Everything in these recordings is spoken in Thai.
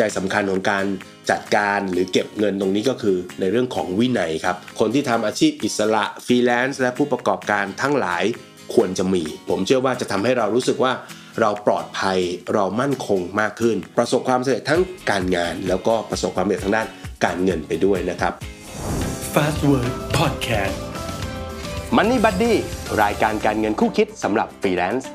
ใจสำคัญของการจัดการหรือเก็บเงินตรงนี้ก็คือในเรื่องของวินัยครับ คนที่ทำอาชีพอิสระฟรีแลนซ์และผู้ประกอบการทั้งหลายควรจะมี ผมเชื่อว่าจะทำให้เรารู้สึกว่าเราปลอดภัยเรามั่นคงมากขึ้น ประสบความสำเร็จทั้งการงาน แล้วก็ประสบความสำเร็จทางด้านการเงินไปด้วยนะครับ Fastwork Podcast Money Buddy รายการการเงินคู่คิดสำหรับฟรีแลนซ์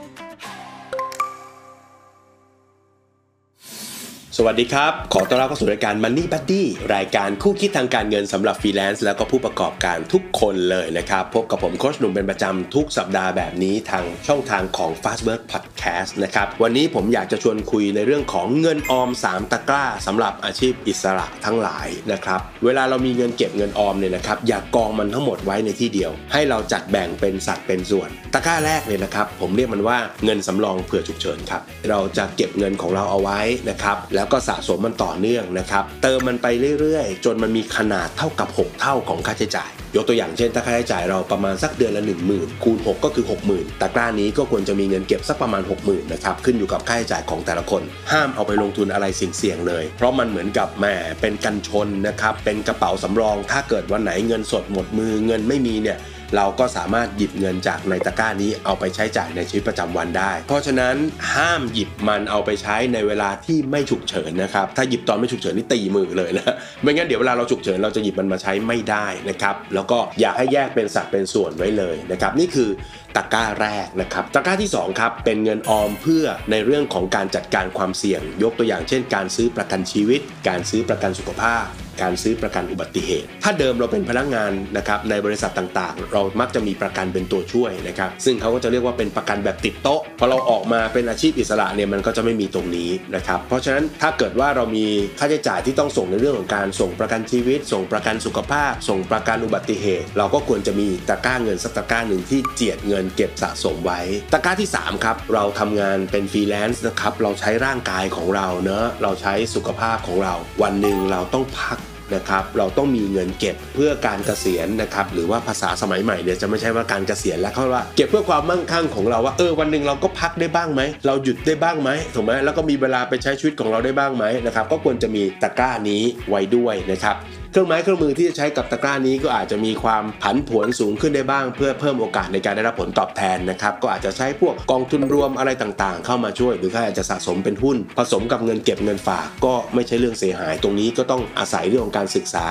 สวัสดีครับ ขอต้อนรับเข้าสู่รายการ Money Buddy รายการคู่คิดทางการเงินสำหรับฟรีแลนซ์แล้วก็ผู้ประกอบการทุกคนเลยนะครับ พบกับผมโค้ชหนุ่มเป็นประจำทุกสัปดาห์แบบนี้ทางช่องทางของ Fastwork Podcast นะครับ วันนี้ผมอยากจะชวนคุยในเรื่องของเงินออม 3 ตะกร้าสำหรับอาชีพอิสระทั้งหลายนะครับ เวลาเรามีเงินเก็บเงินออมเนี่ยนะครับอย่ากองมันทั้งหมดไว้ในที่เดียว ให้เราจัดแบ่งเป็นสัดเป็นส่วน ตะกร้าแรกเลยนะครับผมเรียกมันว่าเงินสำรองเผื่อฉุกเฉินครับเราจะเก็บเงินของเราเอาไว้นะครับแล้วก็สะสมมันต่อเนื่องนะครับ เติมมันไปเรื่อยๆ จนมันมีขนาดเท่ากับ 6 เท่าของค่าใช้จ่าย ยกตัวอย่างเช่น ถ้าค่าใช้จ่ายเราประมาณสักเดือนละ 1 0,000 คูณ 6 ก็คือ 60,000ตะกร้านี้ก็ควรจะมีเงินเก็บสักประมาณ 60,000นะครับขึ้นอยู่กับค่าใช้จ่ายของแต่ละคน ห้ามเอาไปลงทุนอะไรเสี่ยงเลย เพราะมันเหมือนกับแหมเป็นกันชนนะครับเป็นกระเป๋าสำรอง ถ้าเกิดวันไหนเงินสดหมดมือเงินไม่มีเนี่ย เราก็สามารถหยิบเงินจากในตะกร้านี้เอาไปใช้จ่ายในชีวิตประจำวันได้ เพราะฉะนั้นห้ามหยิบมันเอาไปใช้ในเวลาที่ไม่ฉุกเฉินนะครับ ถ้าหยิบตอนไม่ฉุกเฉินนี่ตีมือเลยนะ ไม่งั้นเดี๋ยวเวลาเราฉุกเฉินเราจะหยิบมันมาใช้ไม่ได้นะครับ แล้วก็อยากให้แยกเป็นสัดเป็นส่วนไว้เลยนะครับ นี่คือตะกร้าแรกนะครับ ตะกร้าที่ 2 ครับ เป็นเงินออมเพื่อในเรื่องของการจัดการความเสี่ยง ยกตัวอย่างเช่น การซื้อประกันชีวิต การซื้อประกันสุขภาพ การซื้อประกันอุบัติเหตุ ถ้าเดิมเราเป็นพนักงานนะครับในบริษัทต่างๆ เรามักจะมีประกันเป็นตัวช่วยนะครับซึ่งเขาก็จะเรียกว่าเป็นประกันแบบติดโต๊ะพอเราออกมาเป็นอาชีพอิสระเนี่ยมันก็จะไม่มีตรงนี้นะครับเพราะฉะนั้นถ้าเกิดว่าเรามีค่าใช้จ่ายที่ต้องส่งในเรื่องของการส่งประกันชีวิต ส่งประกันสุขภาพ ส่งประกันอุบัติเหตุ เราก็ควรจะมีตะกร้าเงินสักตะกร้าหนึ่งที่เจียดเงินเก็บสะสมไว้ ตะกร้าที่ 3 ครับ เราทำงานเป็นฟรีแลนซ์นะครับเราใช้ร่างกายของเราเนอะเราใช้สุขภาพของเรา วันหนึ่งเราต้องพัก นะครับเราต้องมีเงินเก็บเพื่อการเกษียณนะครับหรือว่าภาษาสมัยใหม่เนี่ยจะไม่ใช่ว่าการเกษียณแล้วเขาว่าเก็บเพื่อความมั่งคั่งของเราว่าเออวันหนึ่งเราก็พักได้บ้างไหมเราหยุดได้บ้างไหมถูกไหมแล้วก็มีเวลาไปใช้ชีวิตของเราได้บ้างไหมนะครับก็ควรจะมีตะกร้านี้ไว้ด้วยนะครับเครื่องไม้เครื่องมือที่จะใช้กับตะกร้านี้ก็อาจจะมีความผันผวนสูงขึ้นได้บ้าง เพื่อเพิ่มโอกาสในการได้รับผลตอบแทนนะครับก็อาจจะใช้พวกกองทุนรวมอะไรต่างๆ เข้ามาช่วย หรือถ้าอาจจะสะสมเป็นหุ้น ผสมกับเงินเก็บเงินฝากก็ไม่ใช่เรื่องเสียหาย ตรงนี้ก็ต้องอาศัยเรื่องของการศึกษา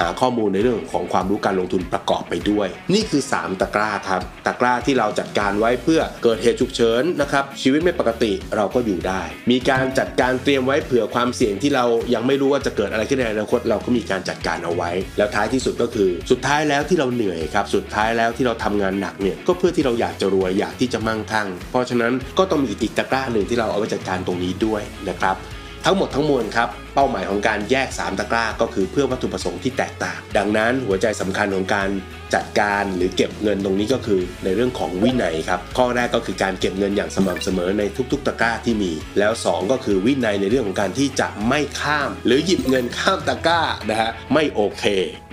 หาข้อมูลในเรื่องของความรู้การลงทุนประกอบไปด้วย นี่คือ 3 ตะกร้าครับตะกร้าที่เราจัดการไว้เพื่อเกิดเหตุฉุกเฉินนะครับชีวิตไม่ปกติเราก็อยู่ได้ มีการจัดการเตรียมไว้เผื่อความเสี่ยงที่เรายังไม่รู้ว่าจะเกิดอะไรขึ้นในอนาคตเราก็มีการจัดการเอาไว้ แล้วท้ายที่สุดก็คือ สุดท้ายแล้วที่เราเหนื่อยครับ สุดท้ายแล้วที่เราทำงานหนักเนี่ยก็เพื่อที่เราอยากจะรวยอยากที่จะมั่งคั่ง เพราะฉะนั้นก็ต้องมีอีกตะกร้าหนึ่งที่เราเอาไว้จัดการตรงนี้ด้วยนะครับ ทั้งหมดทั้งมวลครับ เป้าหมายของการแยก 3 ตะกร้าก็คือเพื่อวัตถุประสงค์ที่แตกต่าง ดังนั้นหัวใจสำคัญของการจัดการหรือเก็บเงินตรงนี้ก็คือในเรื่องของวินัยครับ ข้อแรกก็คือการเก็บเงินอย่างสม่ำเสมอในทุกๆ ตะกร้าที่มี แล้ว 2 ก็คือวินัยในเรื่องของการที่จะไม่ข้าม หรือหยิบเงินข้ามตะกร้านะฮะไม่โอเค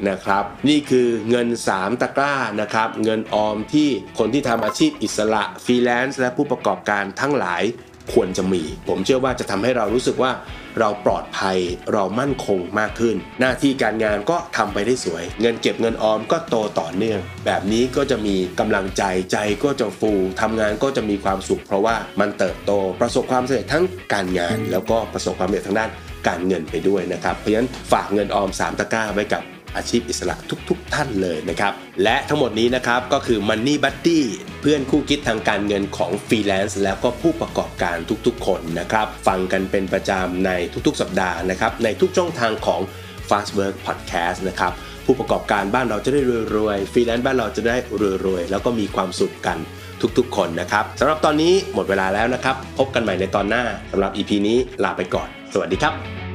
นะครับ นี่คือเงิน 3 ตะกร้านะครับ เงินออมที่คนที่ทำอาชีพอิสระฟรีแลนซ์และผู้ประกอบการทั้งหลาย ควรจะมี ผมเชื่อว่าจะทำให้เรารู้สึกว่าเราปลอดภัยเรามั่นคงมากขึ้น หน้าที่การงานก็ทำไปได้สวย เงินเก็บเงินออมก็โตต่อเนื่อง แบบนี้ก็จะมีกำลังใจใจก็จะฟูทำงานก็จะมีความสุข เพราะว่ามันเติบโตประสบความสำเร็จทั้งการงาน แล้วก็ประสบความสำเร็จทางด้านการเงินไปด้วยนะครับเพราะฉะนั้นฝากเงินออม 3 ตะกร้าไว้กับ อาชีพอิสระทุกๆทท่านเลยนะครับ และทั้งหมดนี้นะครับก็คือ Money Buddy เพื่อนคู่คิดทางการเงินของฟรีแลนซ์แล้วก็ผู้ประกอบการทุกๆ คนนะครับ ฟังกันเป็นประจำในทุกๆ สัปดาห์นะครับ ในทุกช่องทางของ Fast Work Podcast นะครับ ผู้ประกอบการบ้านเราจะได้รวยๆฟรีแลนซ์บ้านเราจะได้รวยๆแล้วก็มีความสุขกันทุกๆ คนนะครับสำหรับตอนนี้หมดเวลาแล้วนะครับ พบกันใหม่ในตอนหน้าสำหรับ EP นี้ลาไปก่อน สวัสดีครับ